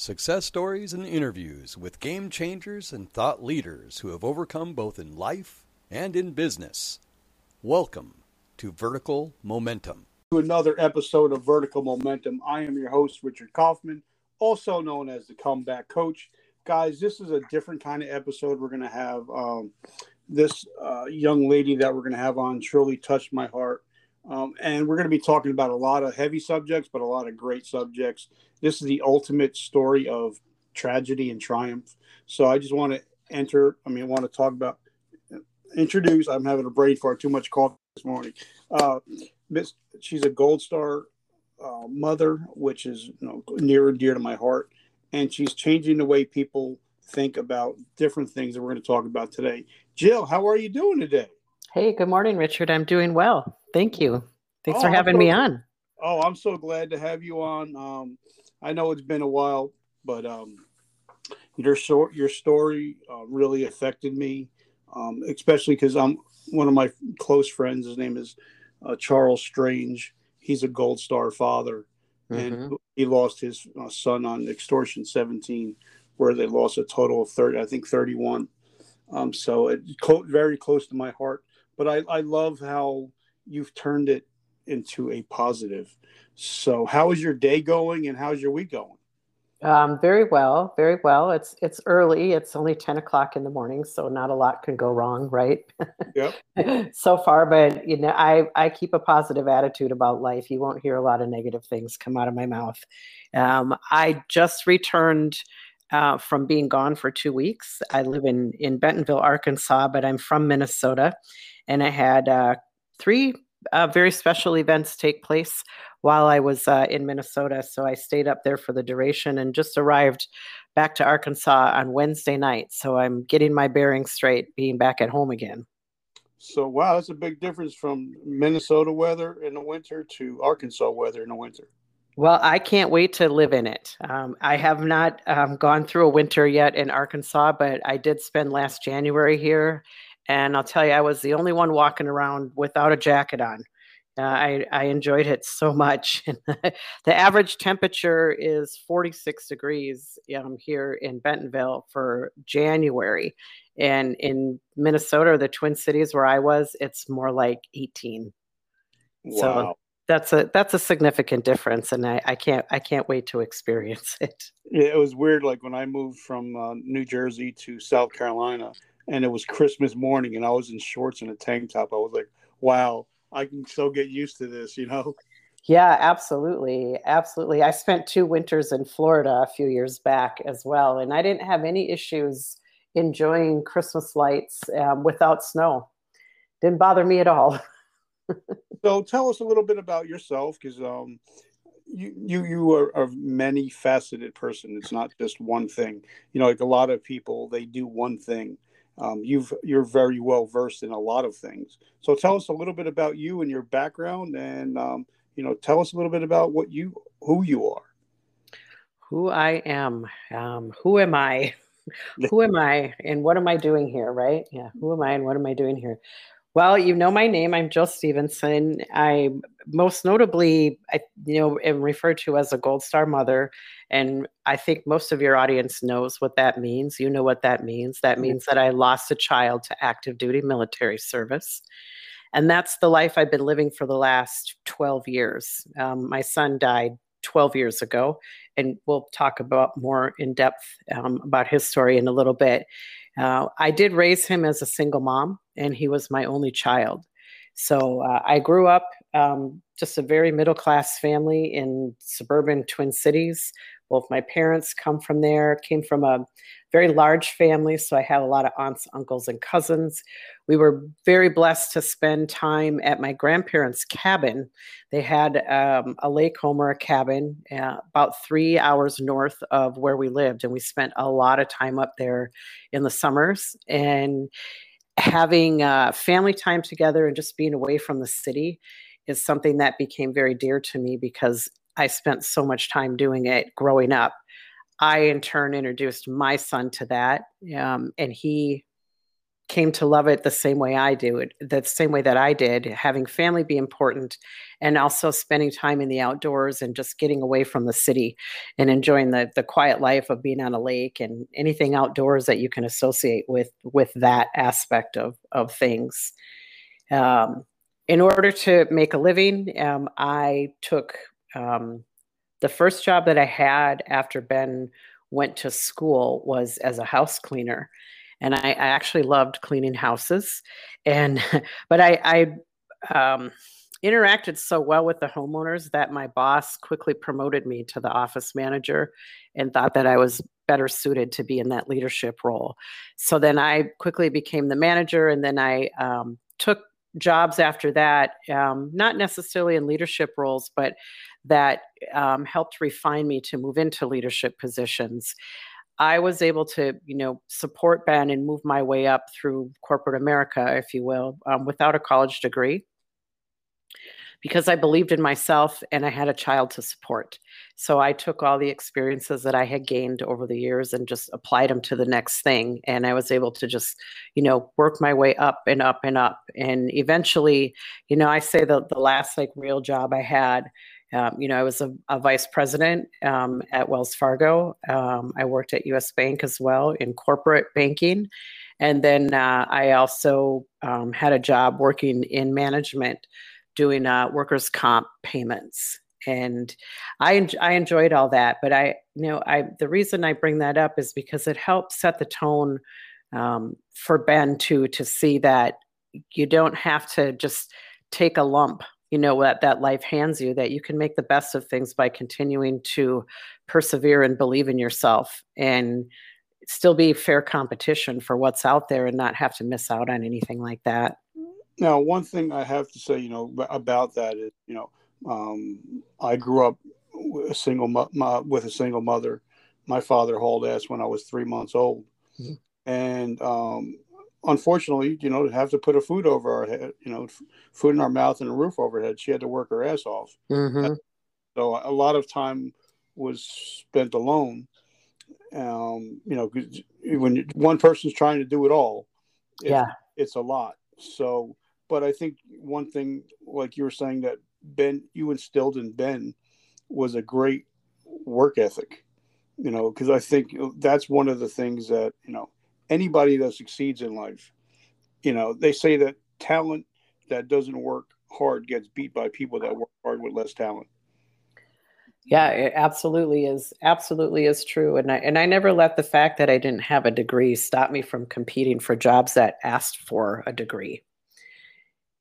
Success stories and interviews with game changers and thought leaders who have overcome both in life and in business. Welcome to Vertical Momentum. To another episode of Vertical Momentum. I am your host, Richard Kaufman, also known as the Comeback Coach. Guys, this is a different kind of episode. We're going to have um, this uh, young lady that we're going to have on truly touched my heart. Um, and we're going to be talking about a lot of heavy subjects, but a lot of great subjects. This is the ultimate story of tragedy and triumph. So I just want to enter, I mean, I want to talk about, introduce, I'm having a brain fart, too much coffee this morning. Uh, Miss, she's a gold star uh, mother, which is you know, near and dear to my heart. And she's changing the way people think about different things that we're going to talk about today. Jill, how are you doing today? Hey, good morning, Richard. I'm doing well. Thank you. Thanks Oh, for having so- me on. Oh, I'm so glad to have you on. Um, I know it's been a while, but um, your short your story uh, really affected me, um, especially because I'm one of my close friends. His name is uh, Charles Strange. He's a Gold Star father, and Mhm. he lost his uh, son on extortion 17, where they lost a total of 30, I think 31. Um, so it's co- very close to my heart. But I, I love how you've turned it into a positive. So, how is your day going, and how's your week going? Um, very well, very well. It's it's early. It's only ten o'clock in the morning, so not a lot can go wrong, right? Yep. so far, but you know, I I keep a positive attitude about life. You won't hear a lot of negative things come out of my mouth. Um, I just returned uh, from being gone for two weeks. I live in in Bentonville, Arkansas, but I'm from Minnesota, and I had uh, three uh, very special events take place while I was uh, in Minnesota. So I stayed up there for the duration and just arrived back to Arkansas on Wednesday night. So I'm getting my bearings straight, being back at home again. So, wow, that's a big difference from Minnesota weather in the winter to Arkansas weather in the winter. Well, I can't wait to live in it. Um, I have not um, gone through a winter yet in Arkansas, but I did spend last January here. And I'll tell you, I was the only one walking around without a jacket on. Uh, I, I enjoyed it so much. the average temperature is 46 degrees um, here in Bentonville for January. And in Minnesota, the Twin Cities where I was, it's more like 18 So- Wow. that's a that's a significant difference and I, I can't i can't wait to experience it Yeah, it was weird. Like when I moved from uh, New Jersey to South Carolina, and it was Christmas morning, and I was in shorts and a tank top. I was like, "Wow, I can still get used to this," you know. yeah absolutely absolutely i spent two winters in florida a few years back as well and i didn't have any issues enjoying christmas lights um, without snow didn't bother me at all So tell us a little bit about yourself, because um, you you you are a many faceted person. It's not just one thing. You know, like a lot of people, they do one thing. Um, you've you're very well versed in a lot of things. So tell us a little bit about you and your background, and um, you know, tell us a little bit about what you who you are. who i am um, who am i who am i and what am i doing here right yeah who am i and what am i doing here well you know my name i'm jill stephenson. I most notably i you know am referred to as a gold star mother and i think most of your audience knows what that means. You know what that means. That means that i lost a child to active duty military service and that's the life i've been living for the last 12 years. Um, my son died 12 years ago and we'll talk about more in depth um, about his story in a little bit. Uh, I did raise him as a single mom, and he was my only child. So uh, I grew up um, just a very middle class family in suburban Twin Cities. Both my parents come from there, came from a very large family. So I have a lot of aunts, uncles, and cousins. We were very blessed to spend time at my grandparents' cabin they had um, a lake home or a cabin uh, about three hours north of where we lived, and we spent a lot of time up there in the summers and having uh, family time together and just being away from the city is something that became very dear to me because I spent so much time doing it growing up. I, in turn, introduced my son to that, um, and he came to love it the same way I do it, the same way that I did, having family be important and also spending time in the outdoors and just getting away from the city and enjoying the the quiet life of being on a lake and anything outdoors that you can associate with with that aspect of of things. Um, in order to make a living, um, I took um, the first job that I had after Ben went to school was as a house cleaner and I, I actually loved cleaning houses. And but I, I um, interacted so well with the homeowners that my boss quickly promoted me to the office manager and thought that I was better suited to be in that leadership role. So then I quickly became the manager, and then I um, took jobs after that, um, not necessarily in leadership roles, but that um, helped refine me to move into leadership positions. I was able to, you know, support Ben and move my way up through corporate America, if you will, um, without a college degree because I believed in myself and I had a child to support. So I took all the experiences that I had gained over the years and just applied them to the next thing. And I was able to just, you know, work my way up and up and up. And eventually, you know, I say the, the last like real job I had um, you know, I was a, a vice president um, at Wells Fargo. Um, I worked at US Bank as well in corporate banking. And then uh, I also um, had a job working in management doing uh, workers' comp payments. And I, I enjoyed all that. But I, you know, I, the reason I bring that up is because it helps set the tone um, for Ben to, to see that you don't have to just take a lump you know what that life hands you that you can make the best of things by continuing to persevere and believe in yourself and still be fair competition for what's out there and not have to miss out on anything like that. Now one thing i have to say you know about that is you know um, i grew up with a single mo- with a single mother. My father hauled ass when i was three months old. Mm-hmm. and um, unfortunately, you know, have to put a food over our head, you know, food in our mouth and a roof overhead. She had to work her ass off. Mm-hmm. So a lot of time was spent alone. Um, you know, when one person's trying to do it all, it's, yeah, it's a lot. So, but I think one thing, like you were saying, that Ben, you instilled in Ben, was a great work ethic. You know, because I think that's one of the things that you know anybody that succeeds in life, you know, they say that talent that doesn't work hard gets beat by people that work hard with less talent. Yeah, it absolutely is. Absolutely is true. And I and I never let the fact that I didn't have a degree stop me from competing for jobs that asked for a degree.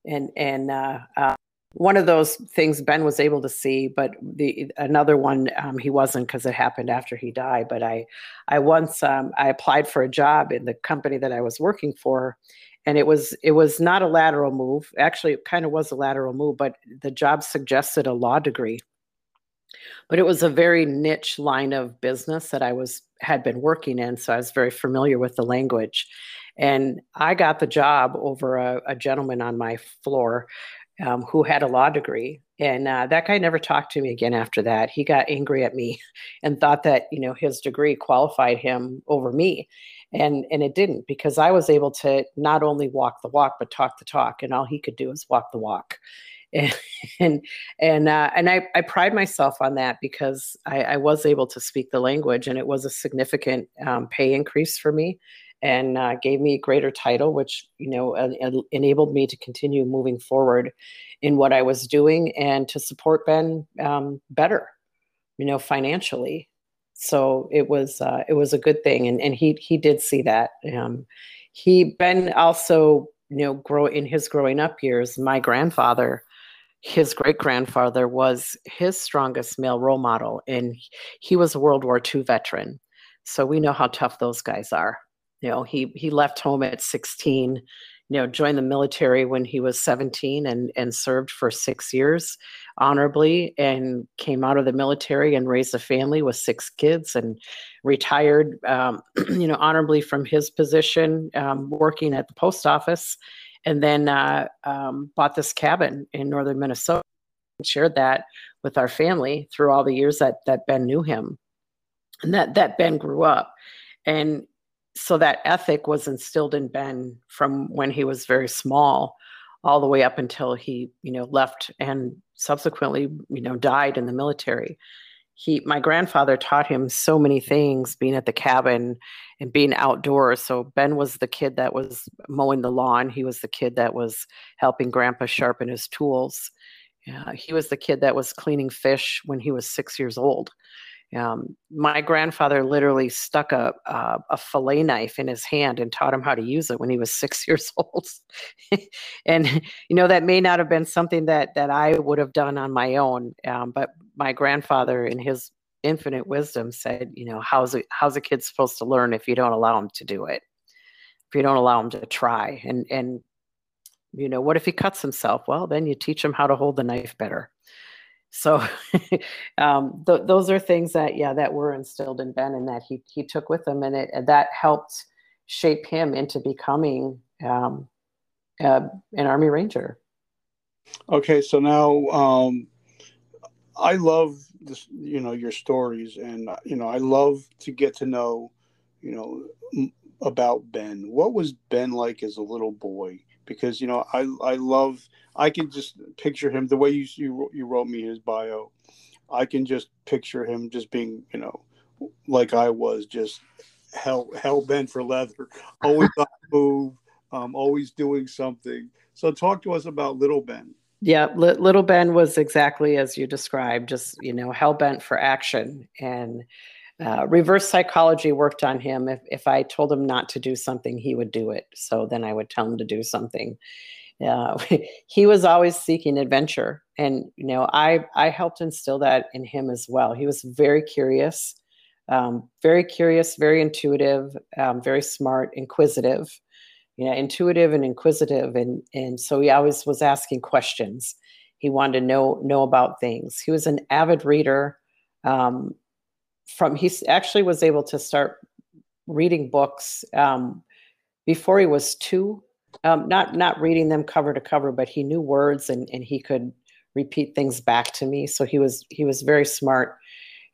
And and uh, uh, one of those things Ben was able to see, but the another one um, he wasn't because it happened after he died. But I, I once um, I applied for a job in the company that I was working for, and it was it was not a lateral move. Actually, it kind of was a lateral move, but the job suggested a law degree. But it was a very niche line of business that I was had been working in, so I was very familiar with the language. And I got the job over a, a gentleman on my floor um, who had a law degree. And uh, that guy never talked to me again after that. He got angry at me and thought that, you know, his degree qualified him over me. And, and it didn't because I was able to not only walk the walk, but talk the talk. And all he could do was walk the walk. And and and, uh, and I, I pride myself on that because I, I was able to speak the language and it was a significant um, pay increase for me and uh, gave me a greater title, which you know uh, enabled me to continue moving forward in what I was doing and to support Ben um, better, you know, financially. So it was uh, it was a good thing, and and he he did see that. Um, he Ben also you know grow in his growing up years. My grandfather his great grandfather was his strongest male role model, and he was a World War II veteran. So we know how tough those guys are. You know, he he left home at 16, you know, joined the military when he was 17 and and served for 6 years honorably and came out of the military and raised a family with six kids and retired um, you know honorably from his position um, working at the post office and then uh, um, bought this cabin in northern minnesota and shared that with our family through all the years that that ben knew him and that that ben grew up. And so that ethic was instilled in Ben from when he was very small all the way up until he, you know, left and subsequently, you know, died in the military. He, my grandfather taught him so many things being at the cabin and being outdoors. So Ben was the kid that was mowing the lawn. He was the kid that was helping grandpa sharpen his tools. He was the kid that was cleaning fish when he was six years old. Um, my grandfather literally stuck a, a, fillet knife in his hand and taught him how to use it when he was six years old. and you know that may not have been something that that I would have done on my own, um, but my grandfather, in his infinite wisdom, said, you know, how's a how's a kid supposed to learn if you don't allow him to do it? If you don't allow him to try, and and you know, what if he cuts himself? Well, then you teach him how to hold the knife better so um, th- those are things that yeah that were instilled in ben and that he he took with him and it that helped shape him into becoming um, uh, an army ranger. Okay so now um, i love this you know your stories and you know i love to get to know you know about ben. What was ben like as a little boy because you know I I love I can just picture him the way you you you wrote me his bio. I can just picture him just being you know like I was just hell hell bent for leather, always on the move, um, always doing something. So talk to us about little Ben. Yeah, little Ben was exactly as you described, just you know hell bent for action and uh, reverse psychology worked on him. If, if I told him not to do something, he would do it. So then I would tell him to do something. Uh, he was always seeking adventure, and you know, I I helped instill that in him as well. He was very curious, um, very curious, very intuitive, um, very smart, inquisitive. You know, intuitive and inquisitive, and and so he always was asking questions. He wanted to know know about things. He was an avid reader. Um, from he actually was able to start reading books um, before he was two. Um, not not reading them cover to cover, but he knew words and and he could repeat things back to me. So he was he was very smart.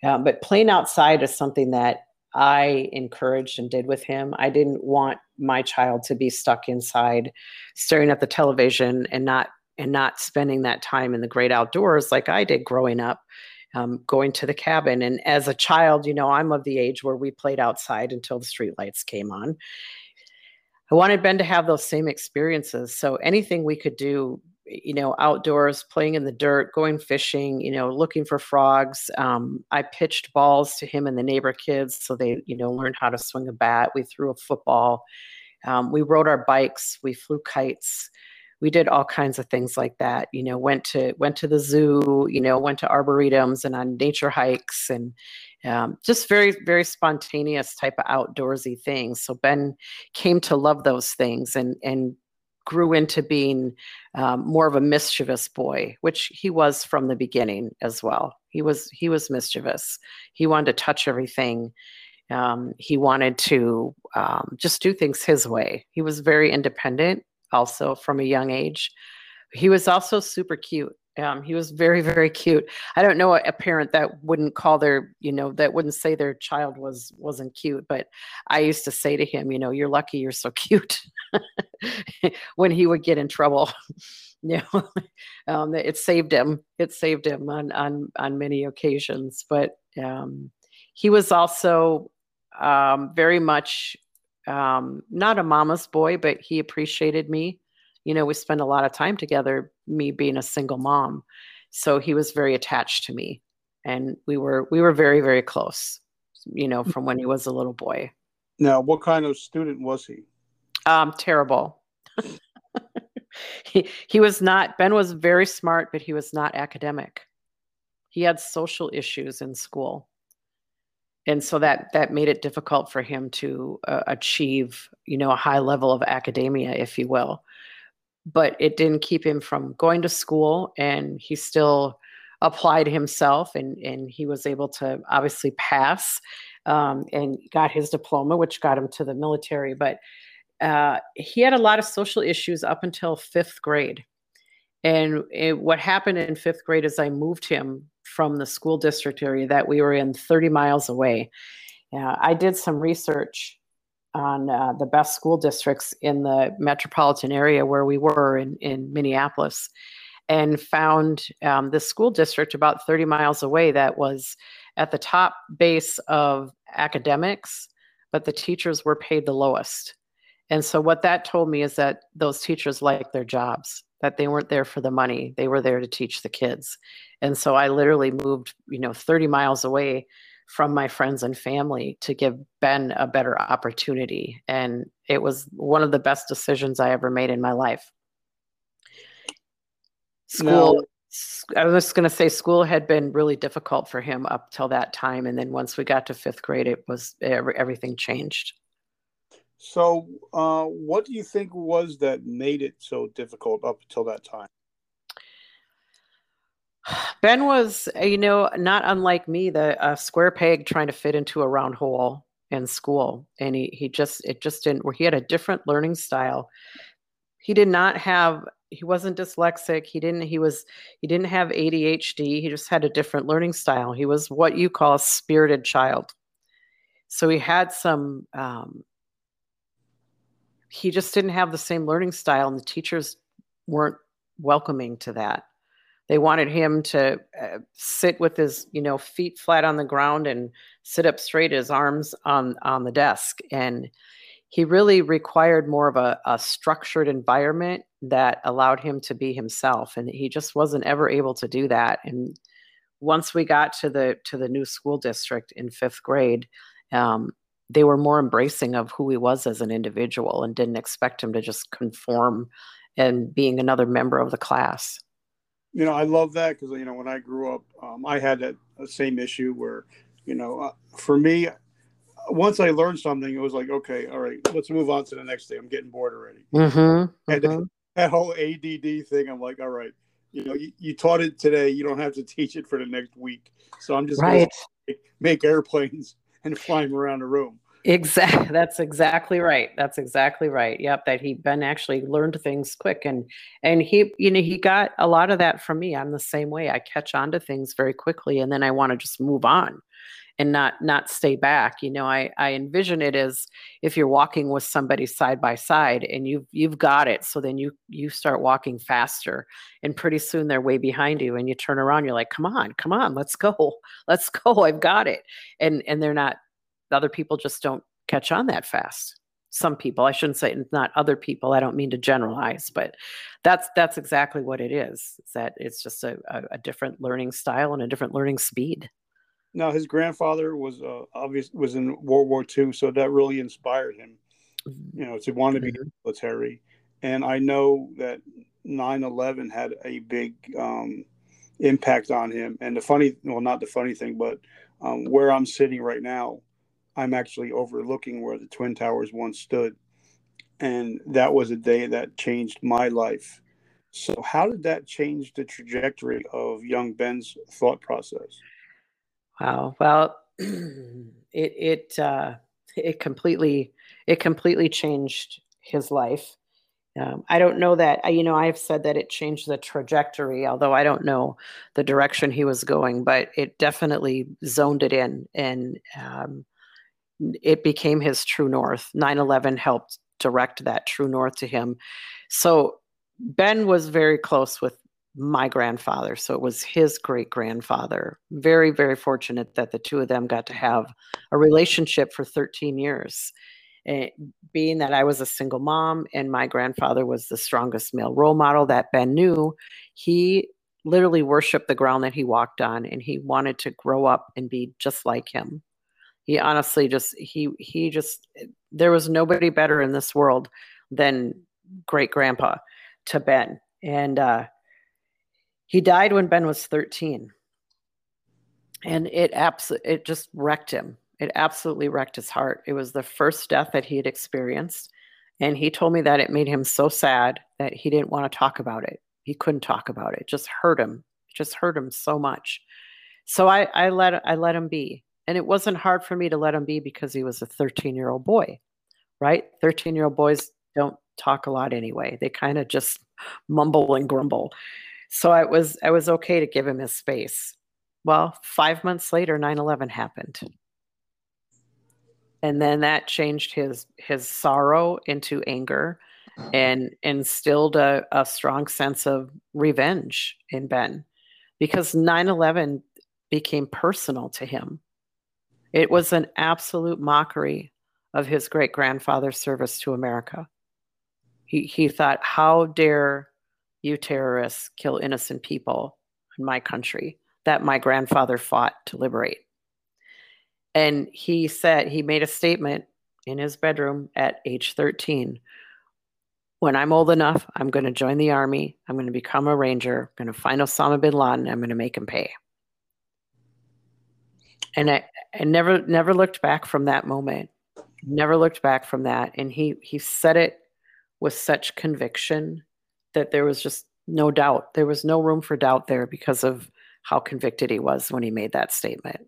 Um, but playing outside is something that I encouraged and did with him. I didn't want my child to be stuck inside, staring at the television and not and not spending that time in the great outdoors like I did growing up um, going to the cabin. And as a child, you know, I'm of the age where we played outside until the streetlights came on. I wanted Ben to have those same experiences. So anything we could do, you know, outdoors, playing in the dirt, going fishing, you know, looking for frogs. Um, I pitched balls to him and the neighbor kids so they, you know, learned how to swing a bat. We threw a football. Um, we rode our bikes. We flew kites we did all kinds of things like that you know went to went to the zoo you know went to arboretums and on nature hikes and um, just very very spontaneous type of outdoorsy things. So ben came to love those things and and grew into being um, more of a mischievous boy which he was from the beginning as well. He was he was mischievous. He wanted to touch everything. Um, he wanted to um, just do things his way. He was very independent also from a young age. He was also super cute. Um, he was very, very cute. I don't know a parent that wouldn't call their, you know, that wouldn't say their child was wasn't cute. But I used to say to him, you know, you're lucky you're so cute. when he would get in trouble, you know, um, it saved him. It saved him on on on many occasions. But um, he was also um, very much um, not a mama's boy, but he appreciated me. You know, we spent a lot of time together, me being a single mom. So he was very attached to me. And we were we were very, very close, you know, from when he was a little boy. Now, what kind of student was he? Um, terrible. he he was not Ben was very smart, but he was not academic. He had social issues in school and so that that made it difficult for him to uh, achieve you know a high level of academia if you will. But it didn't keep him from going to school and he still applied himself and and he was able to obviously pass um, and got his diploma which got him to the military. But uh, he had a lot of social issues up until fifth grade. And it, what happened in fifth grade is i moved him from the school district area that we were in 30 miles away. I did some research on uh, the best school districts in the metropolitan area where we were in, in Minneapolis and found um, this school district about 30 miles away that was at the top base of academics, but the teachers were paid the lowest. And so, what that told me is that those teachers liked their jobs, that they weren't there for the money, they were there to teach the kids. And so, I literally moved, you know, 30 miles away from my friends and family to give Ben a better opportunity. And it was one of the best decisions I ever made in my life. School, no. I was just going to say, school had been really difficult for him up till that time. And then once we got to fifth grade, it was everything changed. So, uh, what do you think was that made it so difficult up until that time? Ben was, you know, not unlike me, the uh, square peg trying to fit into a round hole in school, and he he just it just didn't. Where he had a different learning style. He did not have. He wasn't dyslexic. He didn't. He was. He didn't have ADHD. He just had a different learning style. He was what you call a spirited child. So he had some. Um, he just didn't have the same learning style, and the teachers weren't welcoming to that. They wanted him to uh, sit with his you know feet flat on the ground and sit up straight his arms on on the desk. And he really required more of a, a structured environment that allowed him to be himself and he just wasn't ever able to do that. And once we got to the to the new school district in fifth grade um, they were more embracing of who he was as an individual and didn't expect him to just conform and being another member of the class you know, I love that because you know when I grew up, um, I had that same issue where, you know, uh, for me, once I learned something, it was like, okay, all right, let's move on to the next day. I'm getting bored already. Mm-hmm, and mm-hmm. that whole ADD thing, I'm like, all right, you know, you, you, taught it today, you don't have to teach it for the next week. So I'm just right. going to make airplanes and fly them around the room. Exactly. That's exactly right. That's exactly right. Yep. That he Ben actually learned things quick and and he you know he got a lot of that from me. I'm the same way. I catch on to things very quickly and then I want to just move on and not not stay back. You know, I I envision it as if you're walking with somebody side by side and you've you've got it. So then you you start walking faster and pretty soon they're way behind you and you turn around, you're like, come on, come on, let's go. Let's go. I've got it. And and they're not other people just don't catch on that fast some people i shouldn't say not other people i don't mean to generalize but that's that's exactly what it is is that it's just a, a, a different learning style and a different learning speed now his grandfather was uh, obvious was in world war ii so that really inspired him mm-hmm. you know to want to be mm-hmm. military and i know that 9-11 had a big um, impact on him and the funny well not the funny thing but um, where i'm sitting right now I'm actually overlooking where the Twin Towers once stood. And that was a day that changed my life. So, how did that change the trajectory of young Ben's thought process? Wow. Well, it it uh, it completely it completely changed his life. Um, I don't know that you know I've said that it changed the trajectory, although I don't know the direction he was going, but it definitely zoned it in, and um, it became his true north. 9 11 helped direct that true north to him. So Ben was very close with my grandfather. So it was his great grandfather. Very, very fortunate that the two of them got to have a relationship for 13 years. And being that I was a single mom and my grandfather was the strongest male role model that Ben knew, he literally worshiped the ground that he walked on and he wanted to grow up and be just like him he honestly just he he just there was nobody better in this world than great grandpa to Ben. And uh he died when Ben was 13 and it absolutely it just wrecked him. It absolutely wrecked his heart. It was the first death that he had experienced. And he told me that it made him so sad that he didn't want to talk about it. He couldn't talk about it, it just hurt him. It just hurt him so much. So I, I let I let him be and it wasn't hard for me to let him be because he was a 13 year old boy, right? 13 year old boys don't talk a lot anyway. They kind of just mumble and grumble. So I was I was okay to give him his space. Well, five months later, 9-11 happened. and then that changed his his sorrow into anger and instilled a, a strong sense of revenge in ben because 9-11 became personal to him it was an absolute mockery of his great grandfather's service to america he, he thought how dare you terrorists kill innocent people in my country that my grandfather fought to liberate and he said, he made a statement in his bedroom at age 13 when I'm old enough, I'm going to join the army. I'm going to become a ranger. I'm going to find Osama bin Laden. I'm going to make him pay. And I, I never, never looked back from that moment. Never looked back from that. And he, he said it with such conviction that there was just no doubt. There was no room for doubt there because of how convicted he was when he made that statement.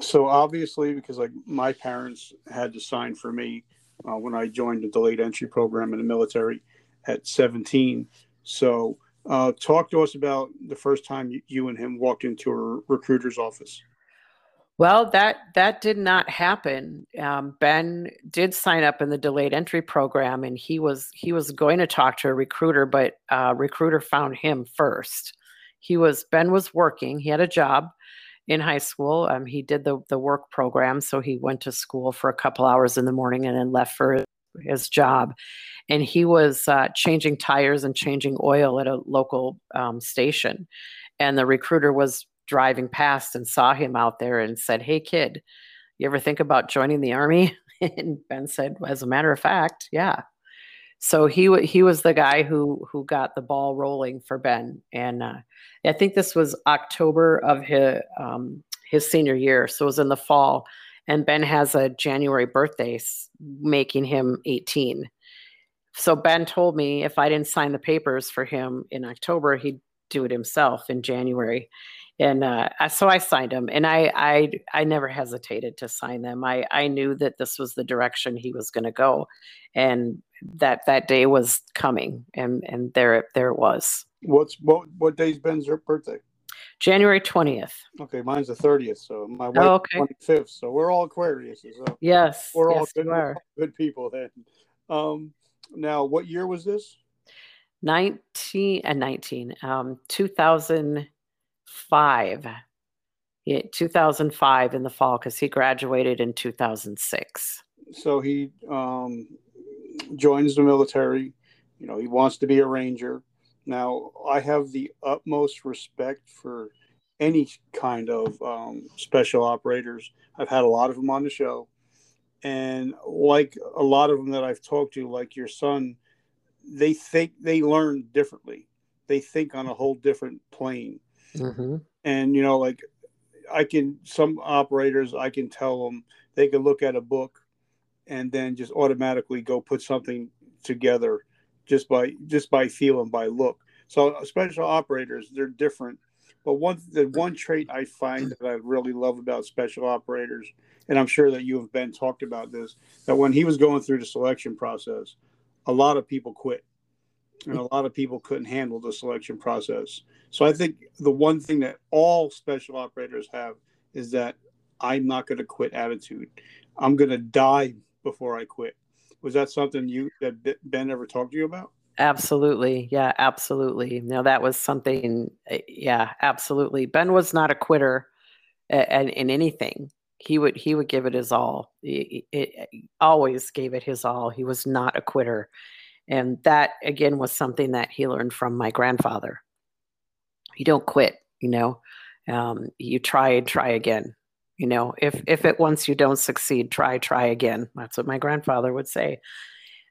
So obviously, because like my parents had to sign for me uh, when I joined the delayed entry program in the military at 17. So uh, talk to us about the first time you, you and him walked into a recruiter's office. Well, that that did not happen. Um, ben did sign up in the delayed entry program, and he was he was going to talk to a recruiter, but uh, recruiter found him first. He was Ben was working; he had a job, in high school. Um, he did the the work program, so he went to school for a couple hours in the morning and then left for his job. And he was uh, changing tires and changing oil at a local um, station. And the recruiter was driving past and saw him out there and said, "Hey, kid, you ever think about joining the army?" and Ben said, "As a matter of fact, yeah." So he he was the guy who who got the ball rolling for Ben, and uh, I think this was October of his um, his senior year, so it was in the fall. And Ben has a January birthday, making him 18. So Ben told me if I didn't sign the papers for him in October, he'd do it himself in January. And uh, so I signed them, and I, I I never hesitated to sign them. I I knew that this was the direction he was going to go, and that that day was coming, and and there there it was. What's what what day's Ben's birthday? January twentieth. Okay, mine's the thirtieth. So my oh, okay. twenty fifth. So we're all Aquarius. So yes, we're yes, all good, we're good people then. Um, now, what year was this? Nineteen and uh, nineteen. Um, two thousand five. Yeah, 2005 in the fall because he graduated in 2006. So he um, joins the military. You know, he wants to be a ranger. Now, I have the utmost respect for any kind of um, special operators. I've had a lot of them on the show. And like a lot of them that I've talked to, like your son, they think they learn differently. They think on a whole different plane. Mm-hmm. And, you know, like I can, some operators, I can tell them they can look at a book and then just automatically go put something together just by just by feel and by look. So special operators, they're different. But one the one trait I find that I really love about special operators, and I'm sure that you have been talked about this, that when he was going through the selection process, a lot of people quit. And a lot of people couldn't handle the selection process. So I think the one thing that all special operators have is that I'm not going to quit attitude. I'm going to die before I quit. Was that something you that Ben ever talked to you about? Absolutely. Yeah, absolutely. Now that was something eh, yeah, absolutely. Ben was not a quitter in, in anything. He would he would give it his all. He, he always gave it his all. He was not a quitter. And that again was something that he learned from my grandfather. You don't quit, you know. Um, you try and try again you know if if it once you don't succeed try try again that's what my grandfather would say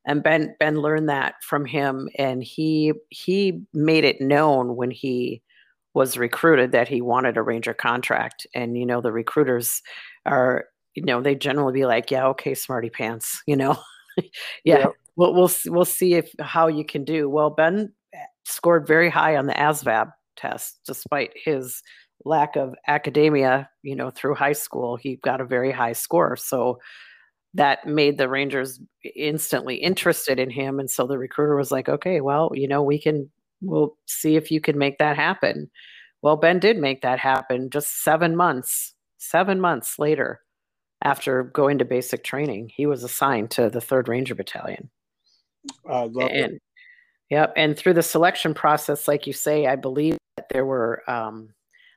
and ben ben learned that from him and he he made it known when he was recruited that he wanted a ranger contract and you know the recruiters are you know they generally be like yeah okay smarty pants you know yeah. We'll, we'll we'll see if how you can do well ben eh, scored very high on the asvab test despite his lack of academia, you know, through high school, he got a very high score. So that made the Rangers instantly interested in him. And so the recruiter was like, okay, well, you know, we can, we'll see if you can make that happen. Well, Ben did make that happen just seven months, seven months later. after going to basic training. He was assigned to the 3rd Ranger Battalion. I love and it. yep, and through the selection process like you say, I believe that there were um,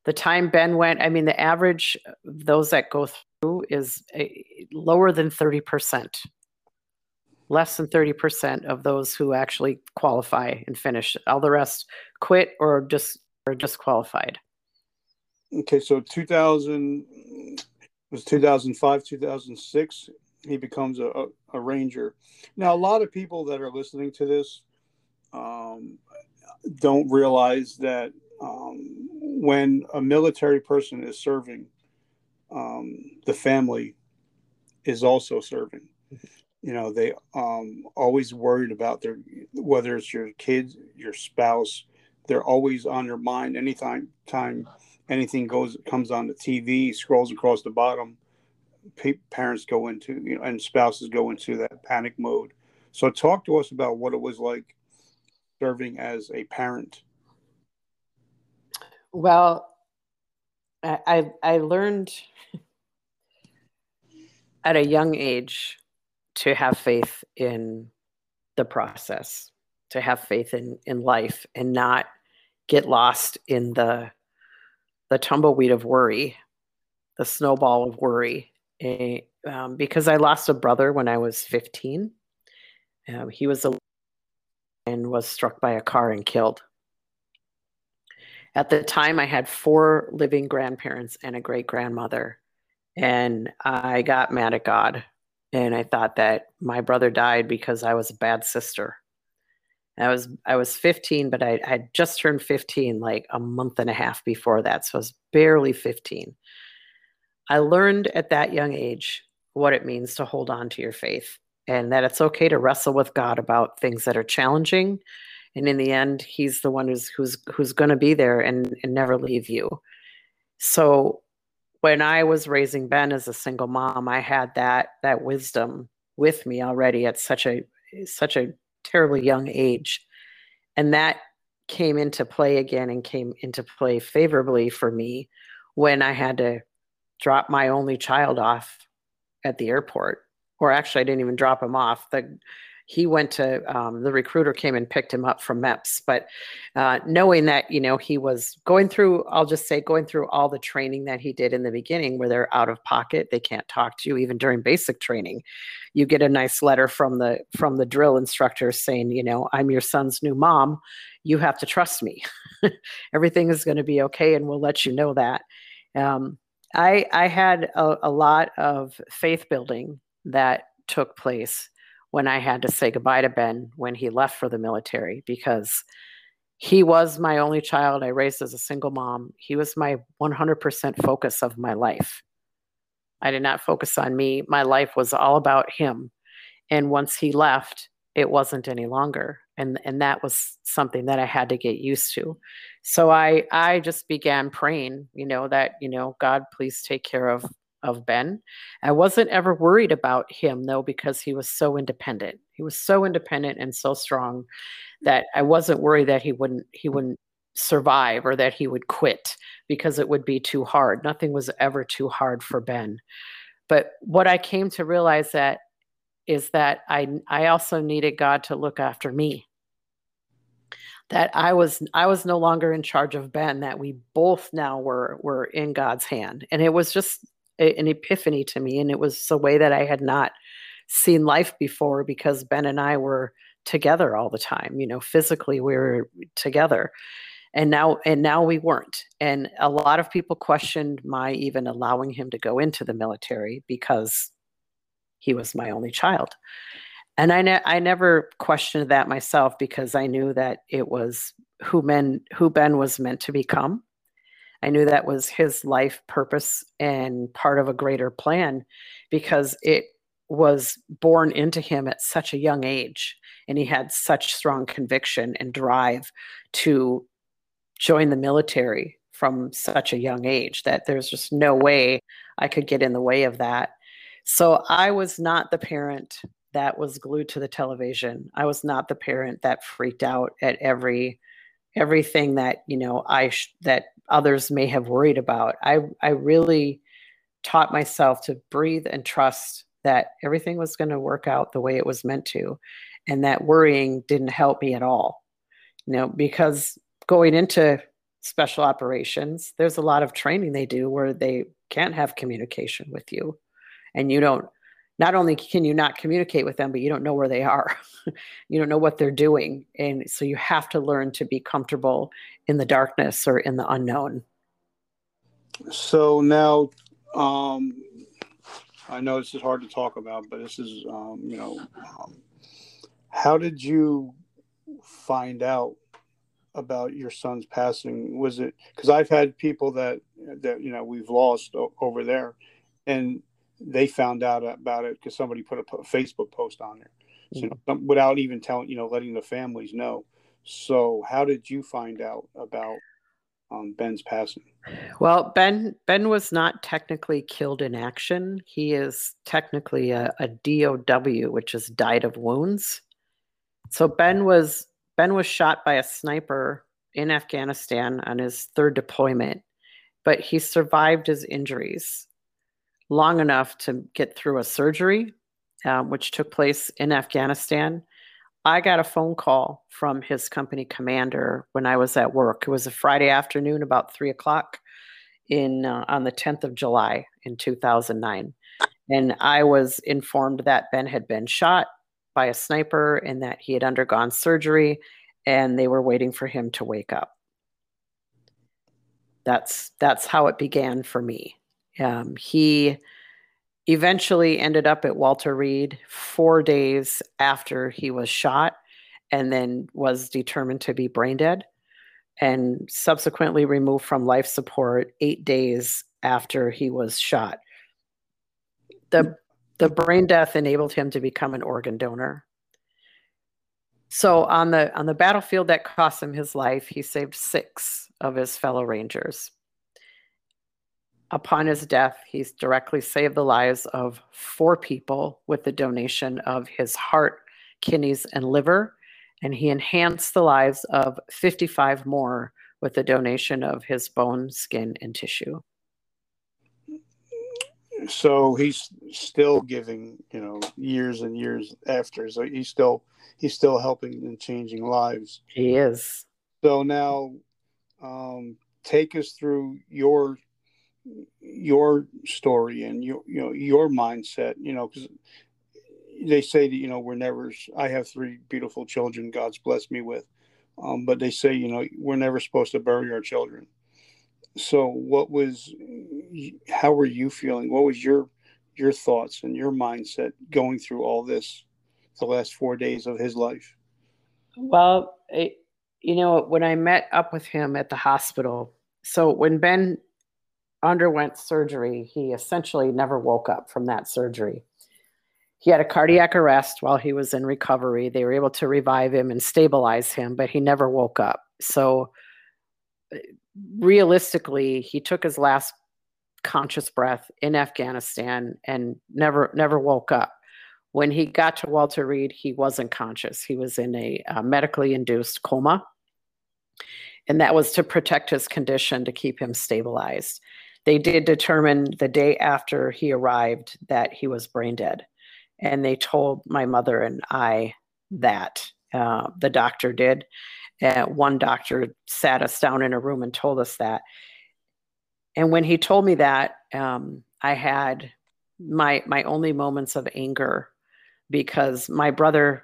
the time Ben went, I mean the average those that go through is a, lower than 30%. Less than 30% of those who actually qualify and finish. All the rest quit or just or disqualified. Okay, so 2000 was 2005, 2006. He becomes a, a, ranger. Now, a lot of people that are listening to this um, don't realize that um, when a military person is serving, um, the family is also serving. You know, they um, always worried about their whether it's your kids, your spouse. They're always on their mind anytime time anything goes comes on the TV, scrolls across the bottom. Pa- parents go into you know, and spouses go into that panic mode. So, talk to us about what it was like serving as a parent well, I I learned at a young age to have faith in the process, to have faith in in life, and not get lost in the the tumbleweed of worry, the snowball of worry. Eh, um, because I lost a brother when I was 15. Um, he was a and was struck by a car and killed. At the time, I had four living grandparents and a great grandmother. And I got mad at God. And I thought that my brother died because I was a bad sister. I was I was 15, but I had just turned 15 like a month and a half before that. So I was barely 15. I learned at that young age what it means to hold on to your faith and that it's okay to wrestle with God about things that are challenging. And in the end he's the one who's who's who's going to be there and and never leave you. So when i was raising ben as a single mom i had that that wisdom with me already at such a such a terribly young age. And that came into play again and came into play favorably for me when i had to drop my only child off at the airport or actually i didn't even drop him off the he went to um, the recruiter came and picked him up from MEPS. But uh, knowing that you know he was going through, I'll just say going through all the training that he did in the beginning, where they're out of pocket, they can't talk to you even during basic training. You get a nice letter from the from the drill instructor saying, you know, I'm your son's new mom. You have to trust me. Everything is going to be okay, and we'll let you know that. Um, I I had a, a lot of faith building that took place when I had to say goodbye to Ben when he left for the military because he was my only child I raised as a single mom. He was my 100% focus of my life. I did not focus on me. My life was all about him. And once he left, it wasn't any longer. And and that was something that I had to get used to. So I I just began praying, you know, that, you know, God please take care of of Ben. I wasn't ever worried about him though because he was so independent. He was so independent and so strong that I wasn't worried that he wouldn't he wouldn't survive or that he would quit because it would be too hard. Nothing was ever too hard for Ben. But what I came to realize that is that I I also needed God to look after me. That I was I was no longer in charge of Ben, that we both now were were in God's hand. And it was just a, an epiphany to me. And it was a way that I had not seen life before because Ben and I were together all the time. You know, physically we were together. And now and now we weren't. And a lot of people questioned my even allowing him to go into the military because he was my only child. And I, ne- I never questioned that myself because I knew that it was who men who Ben was meant to become I knew that was his life purpose and part of a greater plan because it was born into him at such a young age and he had such strong conviction and drive to join the military from such a young age that there's just no way I could get in the way of that. So I was not the parent that was glued to the television. I was not the parent that freaked out at every everything that, you know, I sh- that others may have worried about. I I really taught myself to breathe and trust that everything was going to work out the way it was meant to and that worrying didn't help me at all you know because going into special operations there's a lot of training they do where they can't have communication with you and you don't not only can you not communicate with them but you don't know where they are. You don't know what they're doing. And so you have to learn to be comfortable in the darkness or in the unknown. So now um i know this is hard to talk about but this is um you know um, how did you find out about your son's passing? Was it because I've had people that that you know we've lost o- over there, and they found out about it because somebody put a, a, Facebook post on there, so, mm-hmm. without even telling you know letting the families know. So how did you find out about um, Ben's passing? Well, Ben Ben was not technically killed in action. He is technically a, a DOW, which is died of wounds. So Ben was Ben was shot by a sniper in Afghanistan on his third deployment, but he survived his injuries long enough to get through a surgery, um, which took place in Afghanistan. I got a phone call from his company commander when I was at work. It was a Friday afternoon, about three o'clock, in uh, on the 10th of July in 2009, and I was informed that Ben had been shot by a sniper and that he had undergone surgery and they were waiting for him to wake up. That's that's how it began for me. Um, he eventually ended up at Walter Reed four days after he was shot, and then was determined to be brain dead, and subsequently removed from life support eight days after he was shot. The the brain death enabled him to become an organ donor. So on the on the battlefield that cost him his life, he saved six of his fellow rangers. Upon his death, he's directly saved the lives of four people with the donation of his heart, kidneys, and liver, and he enhanced the lives of 55 more with the donation of his bone, skin, and tissue. So he's still giving you know years and years after. So he's still he's still helping and changing lives. He is. So now um take us through your your story and your you know your mindset you know because they say that you know we're never i have three beautiful children god's blessed me with um, but they say you know we're never supposed to bury our children. So what was how were you feeling? What was your your thoughts and your mindset going through all this the last four days of his life? Well it, you know when i met up with him at the hospital so when ben underwent surgery he essentially never woke up from that surgery he had a cardiac arrest while he was in recovery they were able to revive him and stabilize him but he never woke up so realistically, he took his last conscious breath in Afghanistan and never never woke up. When he got to Walter Reed, he wasn't conscious. He was in a, a medically induced coma. And that was to protect his condition to keep him stabilized. They did determine the day after he arrived that he was brain dead. And they told my mother and I that. Uh, the doctor did. Uh, one doctor sat us down in a room and told us that. And when he told me that, um, I had my my only moments of anger because my brother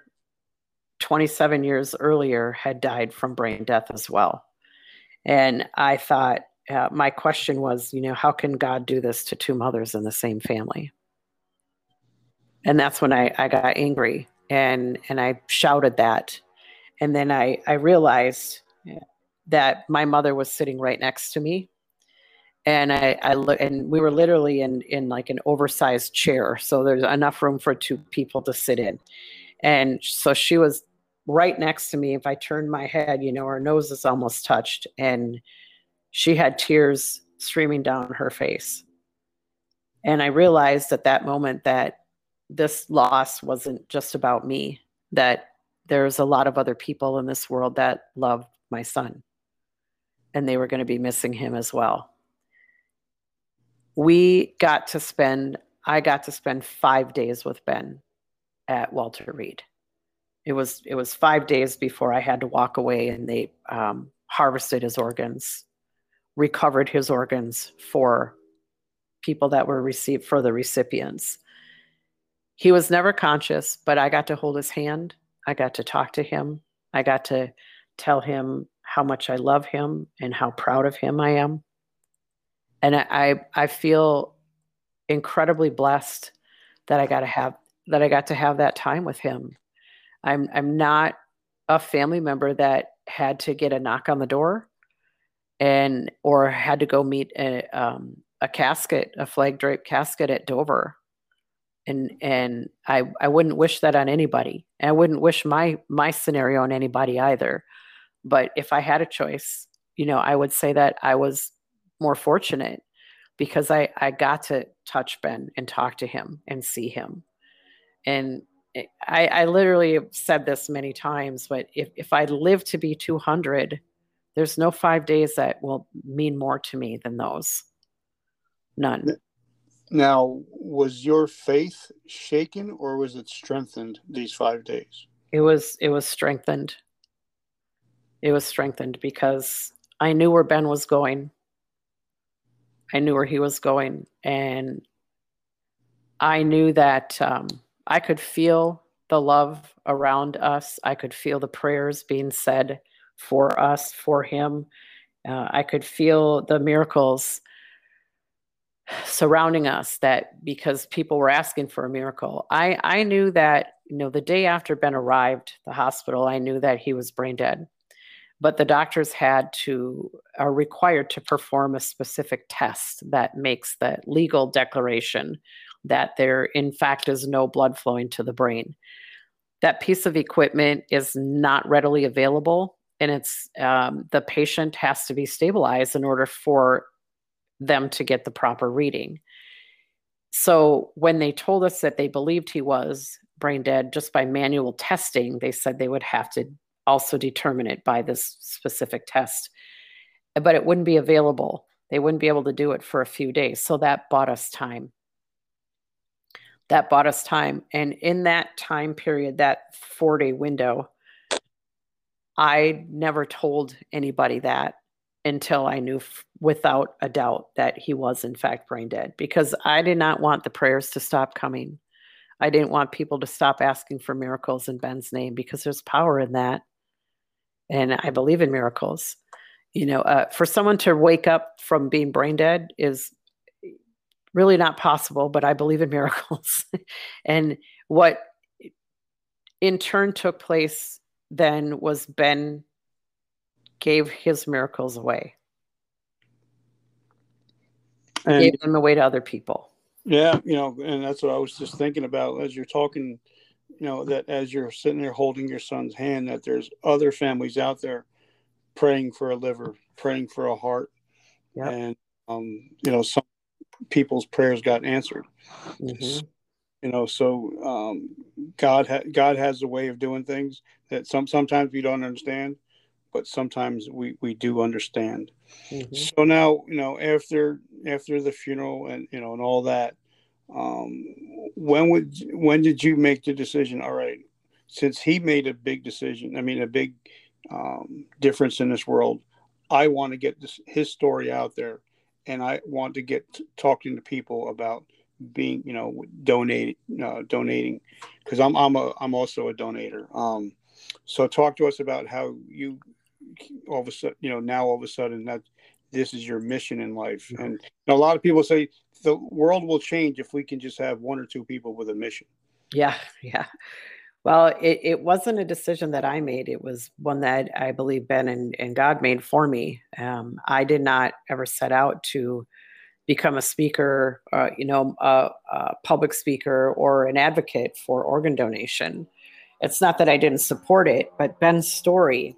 27 years earlier had died from brain death as well. And I thought, uh, my question was, you know, how can God do this to two mothers in the same family? And that's when I, I got angry and and I shouted that. And then I I realized that my mother was sitting right next to me, and I I look and we were literally in in like an oversized chair, so there's enough room for two people to sit in, and so she was right next to me. If I turned my head, you know, her nose is almost touched, and she had tears streaming down her face. And I realized at that moment that this loss wasn't just about me, that there's a lot of other people in this world that love my son and they were going to be missing him as well we got to spend, I got to spend five days with Ben at Walter Reed. It was it was five days before I had to walk away, and they um, harvested his organs, recovered his organs for people that were received for the recipients. He was never conscious, but I got to hold his hand. I got to talk to him. I got to tell him how much I love him and how proud of him I am. And I I feel incredibly blessed that I got to have that I got to have that time with him. I'm I'm not a family member that had to get a knock on the door and or had to go meet a um, a casket, a flag draped casket at Dover. And and I I wouldn't wish that on anybody. And I wouldn't wish my my scenario on anybody either. But if I had a choice, you know, I would say that I was more fortunate because I I got to touch Ben and talk to him and see him. And I, I literally have said this many times, but if, if I live to be 200, there's no five days that will mean more to me than those. None. Now, was your faith shaken or was it strengthened these five days? It was it was strengthened. It was strengthened because I knew where Ben was going. I knew where he was going, and I knew that um, I could feel the love around us. I could feel the prayers being said for us, for him. Uh, I could feel the miracles surrounding us that because people were asking for a miracle. I, I knew that, you know, the day after Ben arrived the hospital, I knew that he was brain dead. But the doctors had to, are required to perform a specific test that makes the legal declaration that there, in fact, is no blood flowing to the brain. That piece of equipment is not readily available, and it's um, the patient has to be stabilized in order for them to get the proper reading. So when they told us that they believed he was brain dead just by manual testing, they said they would have to also determine it by this specific test. But it wouldn't be available. They wouldn't be able to do it for a few days. So that bought us time that bought us time. And in that time period, that four day window, I never told anybody that until I knew f- without a doubt that he was, in fact, brain dead because I did not want the prayers to stop coming. I didn't want people to stop asking for miracles in Ben's name because there's power in that. And I believe in miracles. You know, uh, for someone to wake up from being brain dead is really not possible, but I believe in miracles. and what in turn took place then was Ben gave his miracles away. And, gave them away to other people. Yeah, you know, and that's what I was just thinking about as you're talking, you know, that as you're sitting there holding your son's hand, that there's other families out there praying for a liver, praying for a heart. Yep. And um, you know, some people's prayers got answered. Mm-hmm. You know, so um, God ha- God has a way of doing things that some sometimes we don't understand, but sometimes we we do understand. Mm-hmm. So now, you know, after after the funeral and you know and all that, um, when would when did you make the decision? All right, since he made a big decision, I mean a big um, difference in this world, I want to get this, his story out there and I want to get talking to people about being, you know, donate, uh, donating, because I'm I'm a I'm also a donator. Um, so talk to us about how you all of a sudden, you know, now all of a sudden that this is your mission in life, and a lot of people say the world will change if we can just have one or two people with a mission. Yeah, yeah. Well, it, it wasn't a decision that I made. It was one that I believe Ben and, and God made for me. Um, I did not ever set out to become a speaker, uh, you know, a, a, public speaker or an advocate for organ donation. It's not that I didn't support it, but Ben's story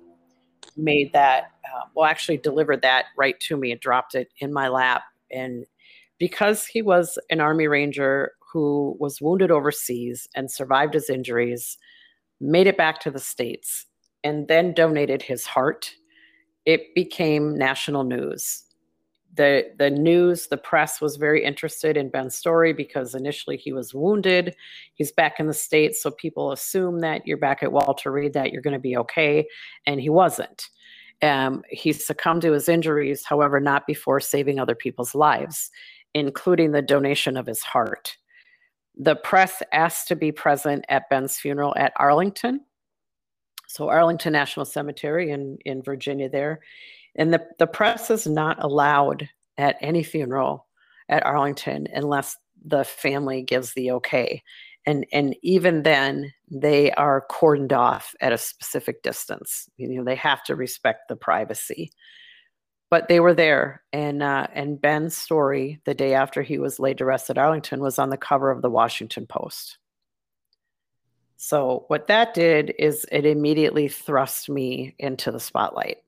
made that, uh, well, actually delivered that right to me. and dropped it in my lap. And because he was an Army Ranger who was wounded overseas and survived his injuries, made it back to the States, and then donated his heart, it became national news. The the news, the press was very interested in Ben's story because initially he was wounded. He's back in the states, so people assume that you're back at Walter Reed, that you're going to be okay, and he wasn't. Um, he succumbed to his injuries, however, not before saving other people's lives, including the donation of his heart. The press asked to be present at Ben's funeral at Arlington, so Arlington National Cemetery in in Virginia there and the, the press is not allowed at any funeral at Arlington unless the family gives the okay. And, and even then, they are cordoned off at a specific distance. You know, they have to respect the privacy. But they were there, and uh, and Ben's story the day after he was laid to rest at Arlington was on the cover of the Washington Post. So what that did is it immediately thrust me into the spotlight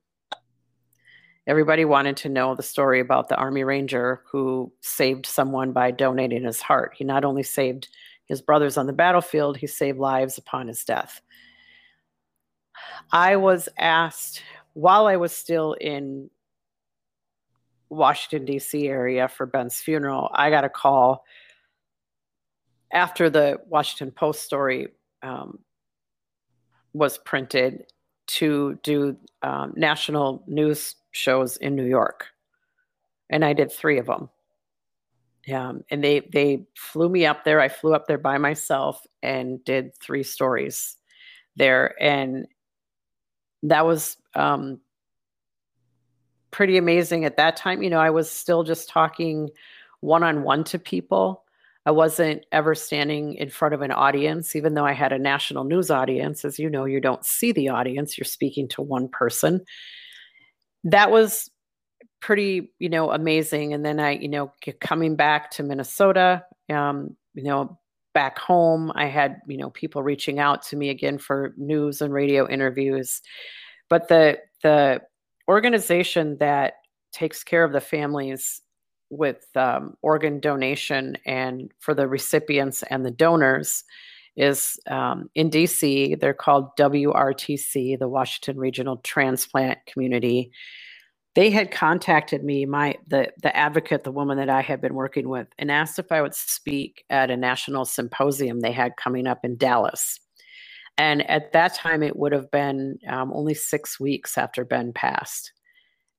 everybody wanted to know the story about the Army Ranger who saved someone by donating his heart. He not only saved his brothers on the battlefield, he saved lives upon his death. I was asked while I was still in Washington, D.C. area for Ben's funeral, I got a call after the Washington Post story um, was printed to do um, national news shows in New York, and I did three of them. Um, and they they flew me up there. I flew up there by myself and did three stories there, and that was um, pretty amazing at that time. You know, I was still just talking one on one to people. I wasn't ever standing in front of an audience, even though I had a national news audience. As you know, you don't see the audience, you're speaking to one person that was pretty, you know, amazing. And then I, you know, coming back to Minnesota, um, you know, back home, I had, you know, people reaching out to me again for news and radio interviews. But the the organization that takes care of the families with um, organ donation and for the recipients and the donors is um, in DC. They're called WRTC, the Washington Regional Transplant Community. They had contacted me, my the the advocate, the woman that I had been working with, and asked if I would speak at a national symposium they had coming up in Dallas. And at that time, it would have been um, only six weeks after Ben passed.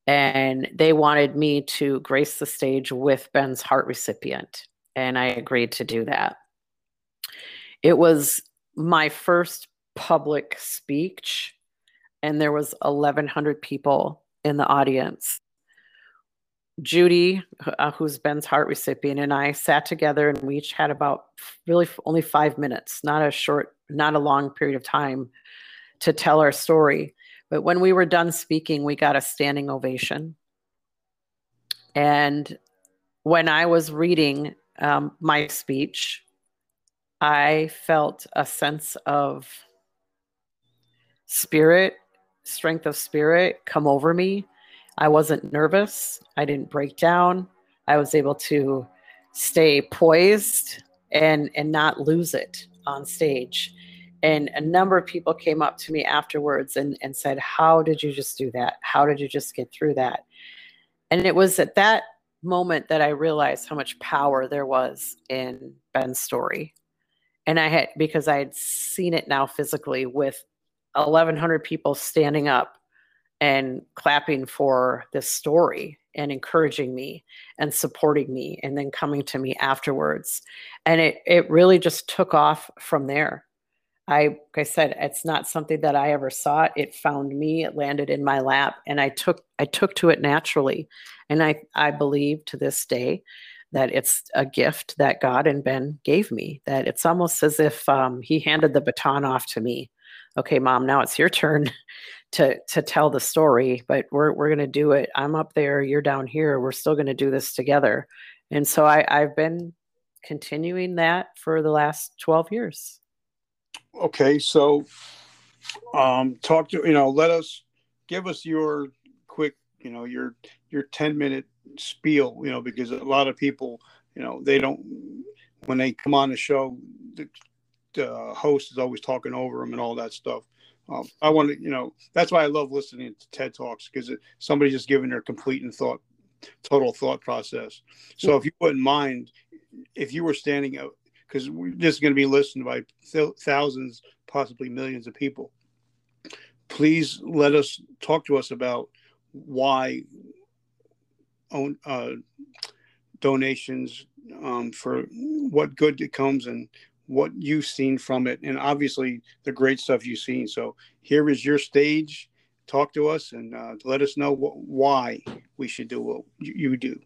And they wanted me to grace the stage with Ben's heart recipient. And I agreed to do that. It was my first public speech, and there was 1,100 people in the audience. Judy, uh, who's Ben's heart recipient, and I sat together, and we each had about really only five minutes, not a short, not a long period of time to tell our story. But when we were done speaking, we got a standing ovation. And when I was reading um, my speech, I felt a sense of spirit, strength of spirit come over me. I wasn't nervous. I didn't break down. I was able to stay poised and and not lose it on stage. And a number of people came up to me afterwards and, and said, How did you just do that? How did you just get through that? And it was at that moment that I realized how much power there was in Ben's story and I had because I had seen it now physically with 1,100 people standing up and clapping for this story and encouraging me and supporting me and then coming to me afterwards. And it it really just took off from there. I like i said it's not something that i ever saw. It found me it landed in my lap and i took i took to it naturally. And i i believe to this day that it's a gift that God and Ben gave me. That it's almost as if um, He handed the baton off to me. Okay, Mom, now it's your turn to to tell the story, but we're we're going to do it. I'm up there, you're down here. We're still going to do this together. And so I, I've been continuing that for the last 12 years. Okay, so um, talk to you know, let us give us your quick, you know, your your 10 minute spiel, you know, because a lot of people, you know, they don't when they come on the show, the, the host is always talking over them and all that stuff. Um, I want to, you know, that's why I love listening to TED Talks because somebody's just giving their complete and thought total thought process. So if you wouldn't mind, if you were standing out, because this is going to be listened by th- thousands, possibly millions of people, please let us talk to us about why own uh, donations um, for what good it comes and what you've seen from it, and obviously the great stuff you've seen. So here is your stage. Talk to us and uh, let us know wh- why we should do what you do.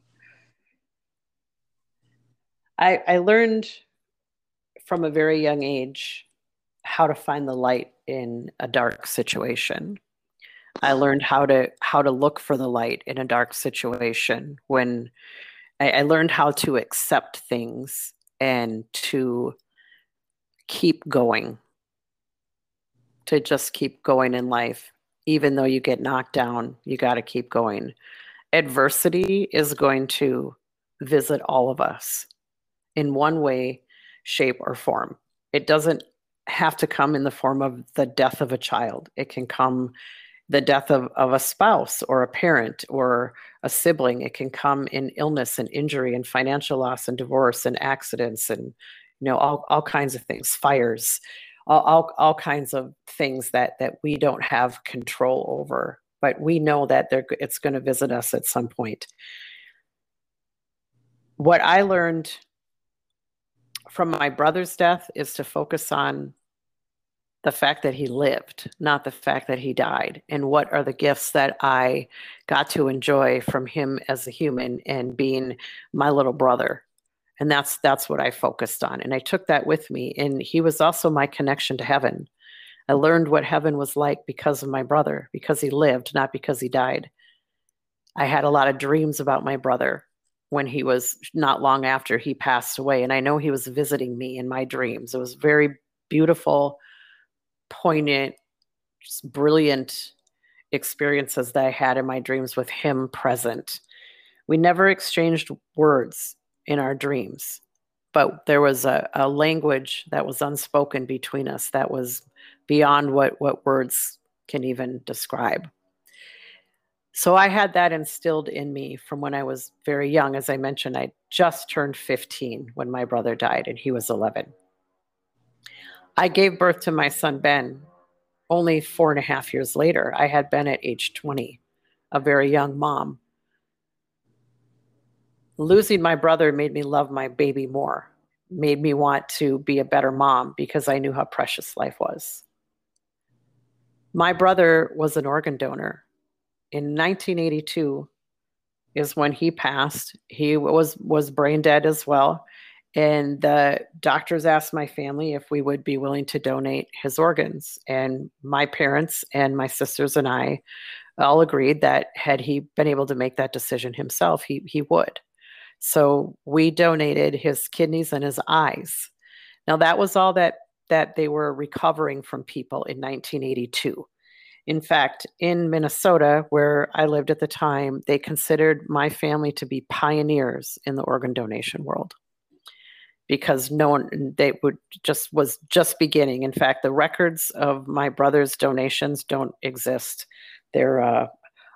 I, I learned from a very young age how to find the light in a dark situation. I learned how to how to look for the light in a dark situation when I, I learned how to accept things and to keep going, to just keep going in life. Even though you get knocked down, you got to keep going. Adversity is going to visit all of us in one way, shape, or form. It doesn't have to come in the form of the death of a child, it can come the death of, of a spouse or a parent or a sibling. It can come in illness and injury and financial loss and divorce and accidents and you know all, all kinds of things, fires, all, all, all kinds of things that that we don't have control over. But we know that they're, it's going to visit us at some point. What I learned from my brother's death is to focus on the fact that he lived, not the fact that he died. And what are the gifts that I got to enjoy from him as a human and being my little brother? And that's that's what I focused on. And I took that with me. And he was also my connection to heaven. I learned what heaven was like because of my brother, because he lived, not because he died. I had a lot of dreams about my brother when he was not long after he passed away. And I know he was visiting me in my dreams. It was very beautiful poignant, just brilliant experiences that I had in my dreams with him present. We never exchanged words in our dreams, but there was a, a language that was unspoken between us that was beyond what, what words can even describe. So I had that instilled in me from when I was very young. As I mentioned, I just turned 15 when my brother died, and he was 11. I gave birth to my son Ben only four and a half years later. I had Ben at age 20, a very young mom. Losing my brother made me love my baby more, made me want to be a better mom because I knew how precious life was. My brother was an organ donor. In 1982 is when he passed. He was was brain dead as well. And the doctors asked my family if we would be willing to donate his organs. And my parents and my sisters and I all agreed that had he been able to make that decision himself, he, he would. So we donated his kidneys and his eyes. Now that was all that that they were recovering from people in 1982. In fact, in Minnesota, where I lived at the time, they considered my family to be pioneers in the organ donation world because no one they would just was just beginning. In fact the records of my brother's donations don't exist. They're uh,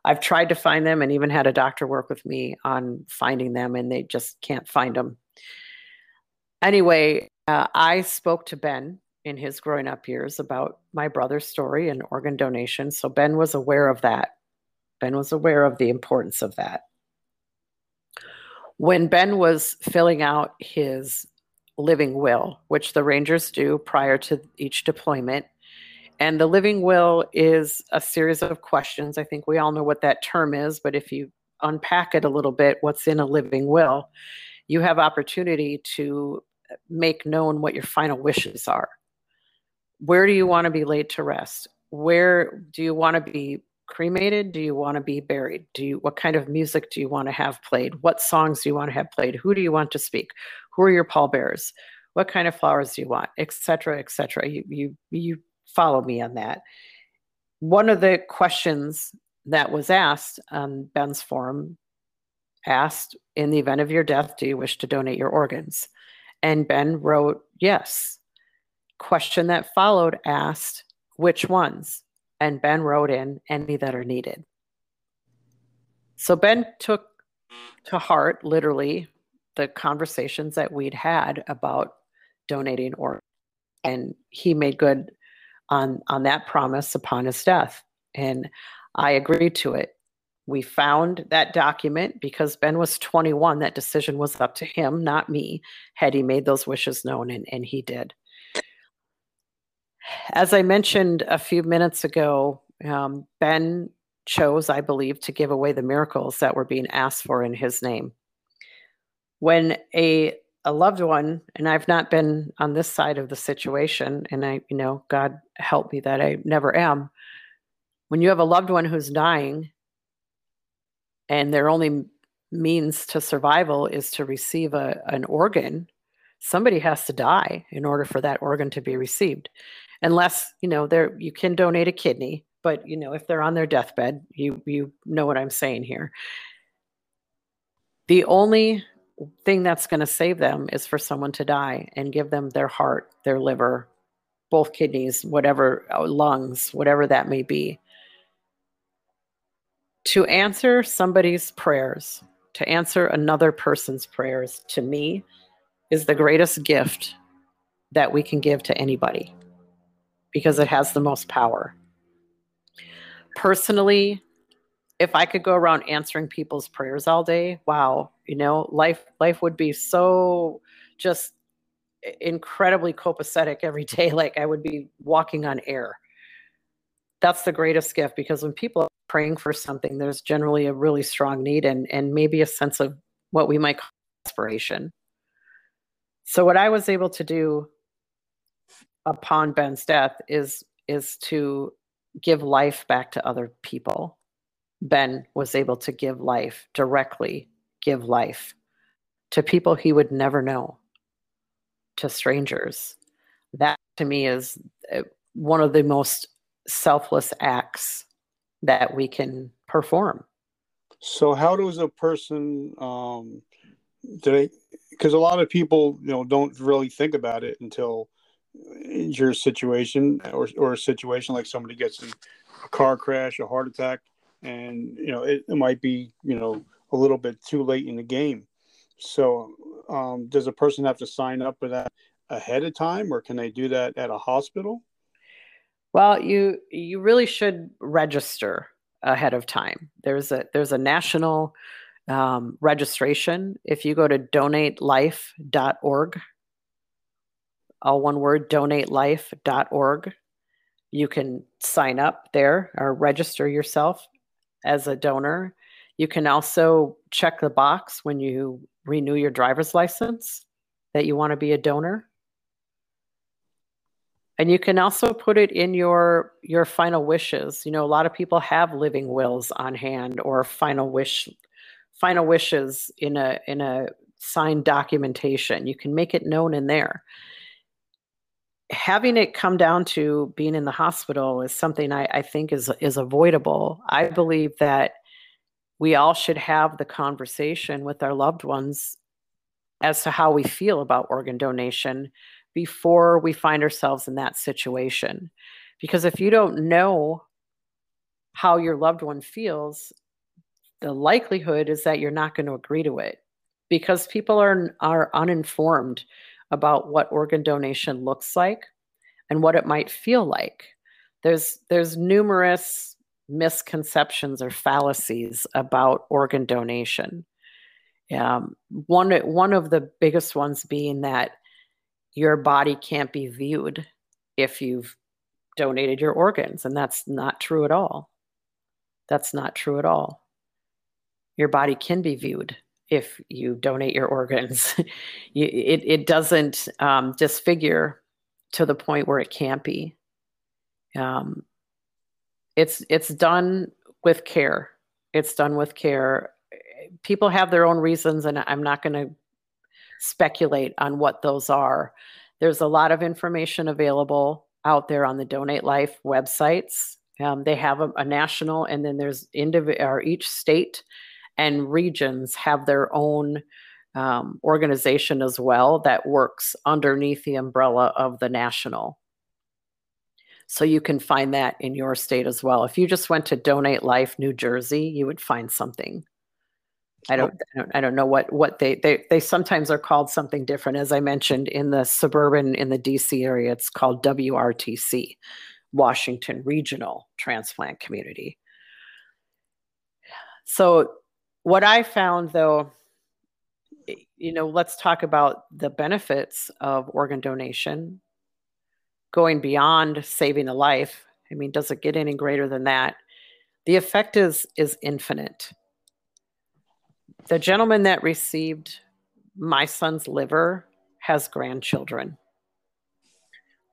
i've tried to find them and even had a doctor work with me on finding them and they just can't find them anyway uh, i spoke to ben in his growing up years about my brother's story and organ donation. So ben was aware of that. Ben was aware of the importance of that. When Ben was filling out his living will, which the Rangers do prior to each deployment. And the living will is a series of questions. I think we all know what that term is, but if you unpack it a little bit, what's in a living will, you have opportunity to make known what your final wishes are. Where do you want to be laid to rest? Where do you want to be cremated? Do you want to be buried? Do you what kind of music do you want to have played? What songs do you want to have played? Who do you want to speak? Who are your pallbearers? What kind of flowers do you want? Etc. Etc. You you you follow me on that. One of the questions that was asked on Ben's forum asked, in the event of your death, do you wish to donate your organs? And Ben wrote yes. Question that followed asked, which ones? And Ben wrote in any that are needed. So Ben took to heart, literally, the conversations that we'd had about donating or and he made good on on that promise upon his death. And i agreed to it. We found that document because ben was 21 that decision was up to him not me had he made those wishes known and, and he did as i mentioned a few minutes ago um, ben chose i believe to give away the miracles that were being asked for in his name. When a a loved one and i've not been on this side of the situation and i you know god help me that i never am when you have a loved one who's dying and their only means to survival is to receive a, an organ somebody has to die in order for that organ to be received unless you know there you can donate a kidney but you know if they're on their deathbed you you know what i'm saying here the only thing that's going to save them is for someone to die and give them their heart, their liver, both kidneys, whatever, uh, lungs, whatever that may be. To answer somebody's prayers, to answer another person's prayers, to me, is the greatest gift that we can give to anybody because it has the most power. Personally, if I could go around answering people's prayers all day, wow, you know, life life would be so just incredibly copacetic every day like I would be walking on air. That's the greatest gift because when people are praying for something, there's generally a really strong need and and maybe a sense of what we might call aspiration. So what I was able to do upon Ben's death is is to give life back to other people Ben was able to give life, directly give life to people he would never know, to strangers. That to me is uh, one of the most selfless acts that we can perform. So, how does a person, um, do because a lot of people, you know, don't really think about it until your situation or, or a situation like somebody gets in a car crash, a heart attack, and you know it, it might be you know a little bit too late in the game. So, um, does a person have to sign up for that ahead of time, or can they do that at a hospital? Well, you you really should register ahead of time. There's a there's a national um, registration. If you go to donatelife.org, all one word, donatelife.org, you can sign up there or register yourself as a donor. You can also check the box when you renew your driver's license that you want to be a donor. And you can also put it in your your final wishes. You know, a lot of people have living wills on hand or final wish final wishes in a in a signed documentation. You can make it known in there having it come down to being in the hospital is something I, I think is is avoidable. I believe that we all should have the conversation with our loved ones as to how we feel about organ donation before we find ourselves in that situation. Because if you don't know how your loved one feels, the likelihood is that you're not going to agree to it because people are are uninformed about what organ donation looks like and what it might feel like. There's there's numerous misconceptions or fallacies about organ donation. Um, one one of the biggest ones being that your body can't be viewed if you've donated your organs, and that's not true at all. That's not true at all. Your body can be viewed if you donate your organs. it, it doesn't um, disfigure to the point where it can't be. Um, it's it's done with care. It's done with care. People have their own reasons, and I'm not going to speculate on what those are. There's a lot of information available out there on the Donate Life websites. Um, they have a, a, national, and then there's individual, or each state and regions have their own um, organization as well that works underneath the umbrella of the national. So you can find that in your state as well. If you just went to Donate Life New Jersey, you would find something. I don't, I don't, I don't know what what they they they sometimes are called something different. As I mentioned in the suburban in the DC area, it's called WRTC, Washington Regional Transplant Community. So, what I found though, you know, let's talk about the benefits of organ donation, going beyond saving a life. I mean, does it get any greater than that? The effect is is infinite the gentleman that received my son's liver has grandchildren.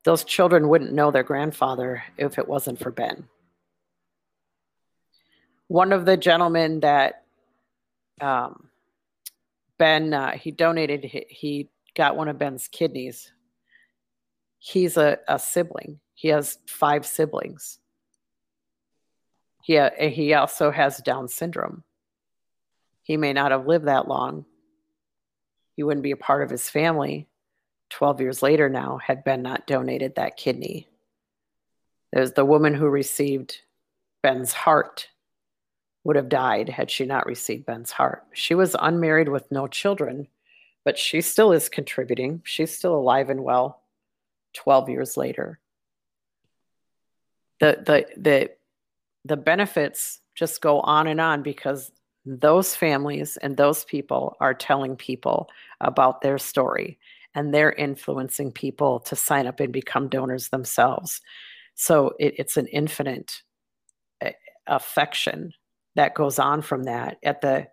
Those children wouldn't know their grandfather if it wasn't for Ben. One of the gentlemen that um, Ben, uh, he donated, he, he got one of Ben's kidneys. He's a, a sibling. He has five siblings. He, uh, he also has Down syndrome. He may not have lived that long. He wouldn't be a part of his family. 12 years later now, had Ben not donated that kidney. There's the woman who received Ben's heart would have died had she not received Ben's heart. She was unmarried with no children, but she still is contributing. She's still alive and well 12 years later. The the the the benefits just go on and on because those families and those people are telling people about their story and they're influencing people to sign up and become donors themselves. So it, it's an infinite eh, affection that goes on from that. At the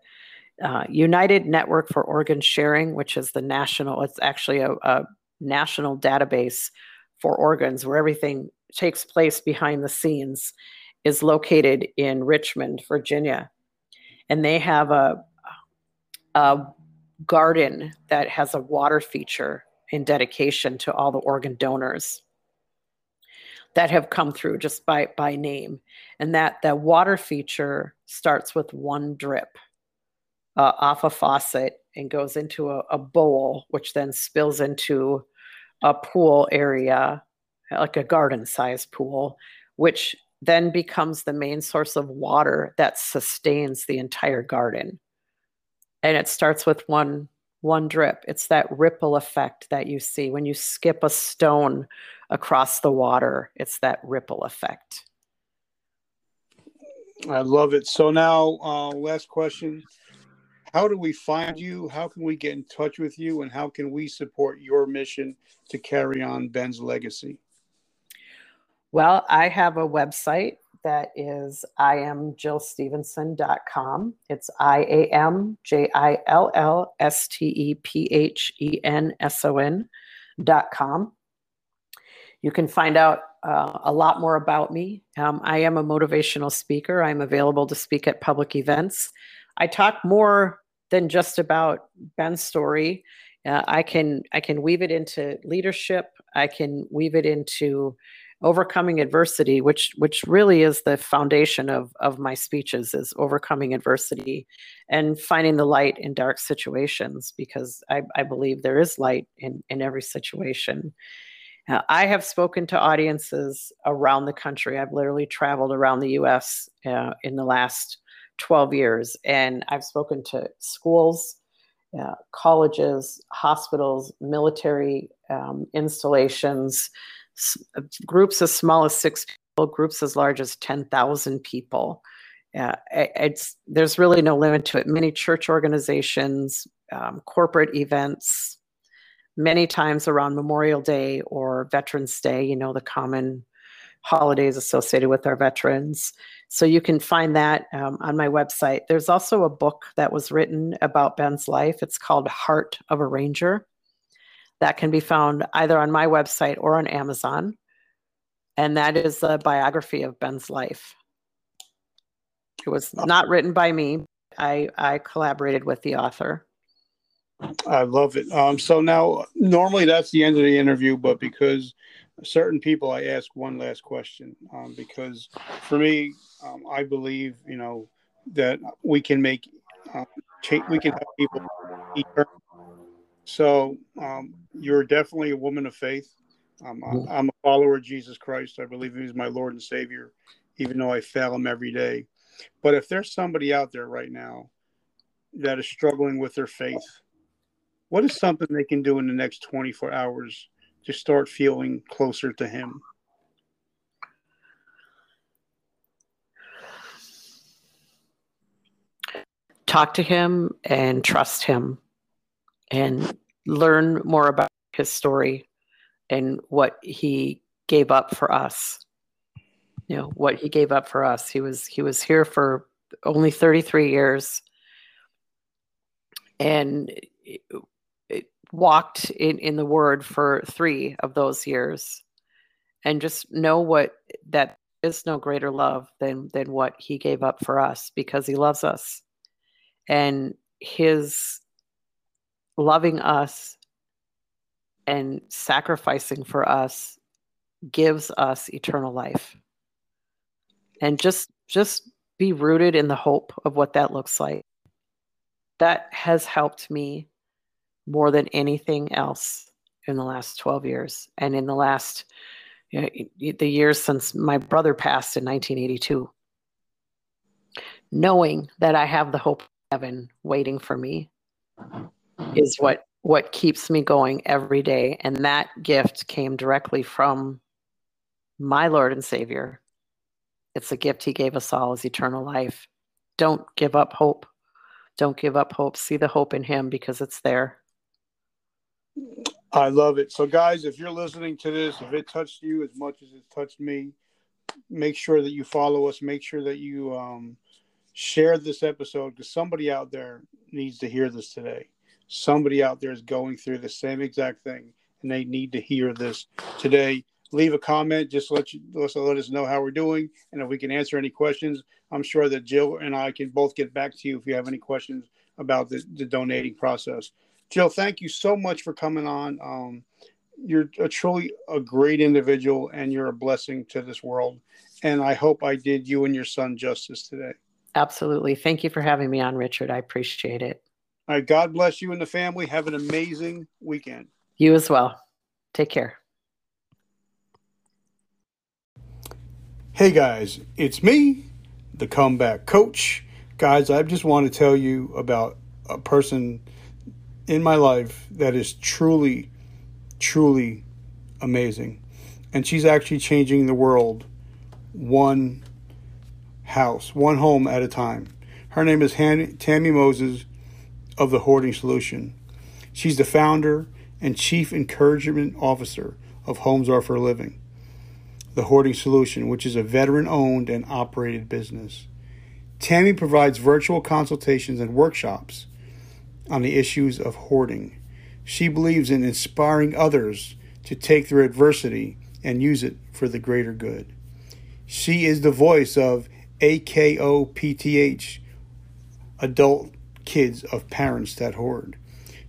uh, United Network for Organ Sharing, which is the national, it's actually a, a national database for organs where everything takes place behind the scenes, is located in Richmond, Virginia and they have a, a garden that has a water feature in dedication to all the organ donors that have come through just by by name and that that water feature starts with one drip uh, off a faucet and goes into a, a, bowl which then spills into a pool area like a garden sized pool which then becomes the main source of water that sustains the entire garden. And it starts with one one drip. It's that ripple effect that you see when you skip a stone across the water. It's that ripple effect. I love it. So now, uh, last question: How do we find you? How can we get in touch with you? And how can we support your mission to carry on Ben's legacy? Well, I have a website that is iamjillstephenson.com. It's I A M J I L L S T E P H E N S O N.com. You can find out uh, a lot more about me. Um, I am a motivational speaker. I'm available to speak at public events. I talk more than just about Ben's story. Uh, I can I can weave it into leadership. I can weave it into overcoming adversity which which really is the foundation of of my speeches is overcoming adversity and finding the light in dark situations because i, I believe there is light in in every situation. Uh, i have spoken to audiences around the country. I've literally traveled around the us uh, in the last 12 years and i've spoken to schools uh, colleges hospitals military um, installations groups as small as six people, groups as large as 10,000 people. Uh, it's there's really no limit to it. Many church organizations, um, corporate events, many times around Memorial Day or Veterans Day, you know, the common holidays associated with our veterans. So you can find that um, on my website. There's also a book that was written about Ben's life. It's called Heart of a Ranger. That can be found either on my website or on Amazon. And that is a biography of Ben's life. It was not written by me. I, I collaborated with the author. I love it. Um, so now, normally that's the end of the interview, but because certain people, I ask one last question. Um, because for me, um, I believe you know that we can make uh, change, we can help people so um, you're definitely a woman of faith. Um, mm-hmm. I'm a follower of Jesus Christ. I believe He's my Lord and Savior, even though I fail Him every day. But if there's somebody out there right now that is struggling with their faith, what is something they can do in the next 24 hours to start feeling closer to Him? Talk to Him and trust Him and learn more about His story and what He gave up for us. You know, what He gave up for us. He was He was here for only 33 years and walked in, in the word for three of those years and just know what that is no greater love than than what he gave up for us because he loves us and his loving us and sacrificing for us gives us eternal life. And just just be rooted in the hope of what that looks like. That has helped me more than anything else in the last 12 years. And in the last you know, the years since my brother passed in 1982 knowing that i have the hope of heaven waiting for me is what what keeps me going every day and that gift came directly from my lord and savior it's a gift he gave us all as eternal life don't give up hope don't give up hope see the hope in him because it's there I love it. So, guys, if you're listening to this, if it touched you as much as it touched me, make sure that you follow us. Make sure that you um, share this episode because somebody out there needs to hear this today. Somebody out there is going through the same exact thing, and they need to hear this today. Leave a comment. Just let you let us know how we're doing, and if we can answer any questions. I'm sure that Jill and I can both get back to you if you have any questions about the, the donating process. Jill, thank you so much for coming on. Um, you're a truly a great individual and you're a blessing to this world. And I hope I did you and your son justice today. Absolutely. Thank you for having me on, Richard. I appreciate it. All right. God bless you and the family. Have an amazing weekend. You as well. Take care. Hey guys, it's me, the comeback coach. Guys, I just want to tell you about a person in my life that is truly, truly amazing. And she's actually changing the world one house, one home at a time. Her name is Han- Tammy Moses of the Hoarding Solution. She's the founder and chief encouragement officer of Homes Are for Living, the Hoarding Solution, which is a veteran owned and operated business. Tammy provides virtual consultations and workshops on the issues of hoarding. She believes in inspiring others to take their adversity and use it for the greater good. She is the voice of AKOPTH, adult kids of parents that hoard.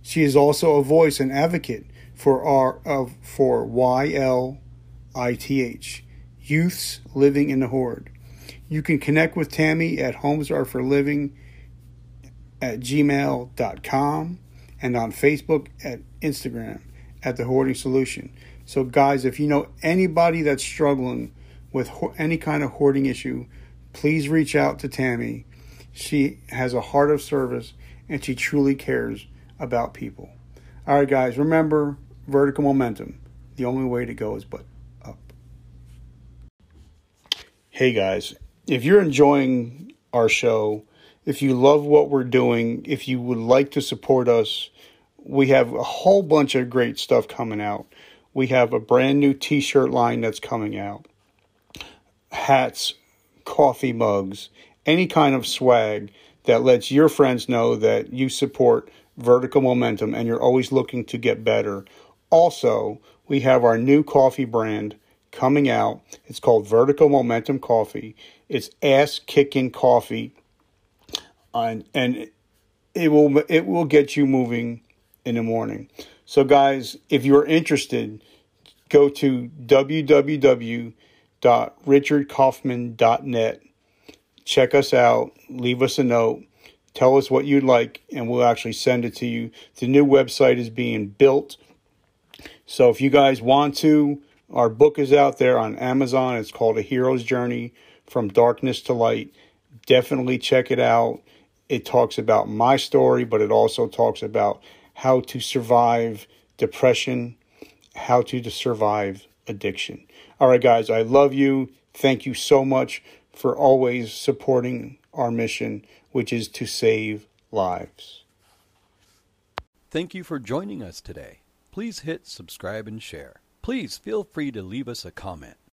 She is also a voice and advocate for our of for YLITH, youths living in the hoard. You can connect with Tammy at Homes Are for Living at gmail.com and on Facebook at Instagram at the Hoarding Solution. So, guys, if you know anybody that's struggling with ho- any kind of hoarding issue, please reach out to Tammy. She has a heart of service and she truly cares about people. All right, guys, remember vertical momentum. The only way to go is but up. Hey, guys, if you're enjoying our show, if you love what we're doing, if you would like to support us, we have a whole bunch of great stuff coming out. We have a brand new t shirt line that's coming out, hats, coffee mugs, any kind of swag that lets your friends know that you support vertical momentum and you're always looking to get better. Also, we have our new coffee brand coming out. It's called Vertical Momentum Coffee. It's ass kicking coffee and and it will it will get you moving in the morning. So guys, if you're interested, go to www.richardkaufman.net. Check us out, leave us a note, tell us what you'd like and we'll actually send it to you. The new website is being built. So if you guys want to, our book is out there on Amazon. It's called A Hero's Journey from Darkness to Light. Definitely check it out it talks about my story, but it also talks about how to survive depression, how to survive addiction. All right, guys, I love you. Thank you so much for always supporting our mission, which is to save lives. Thank you for joining us today. Please hit subscribe and share. Please feel free to leave us a comment.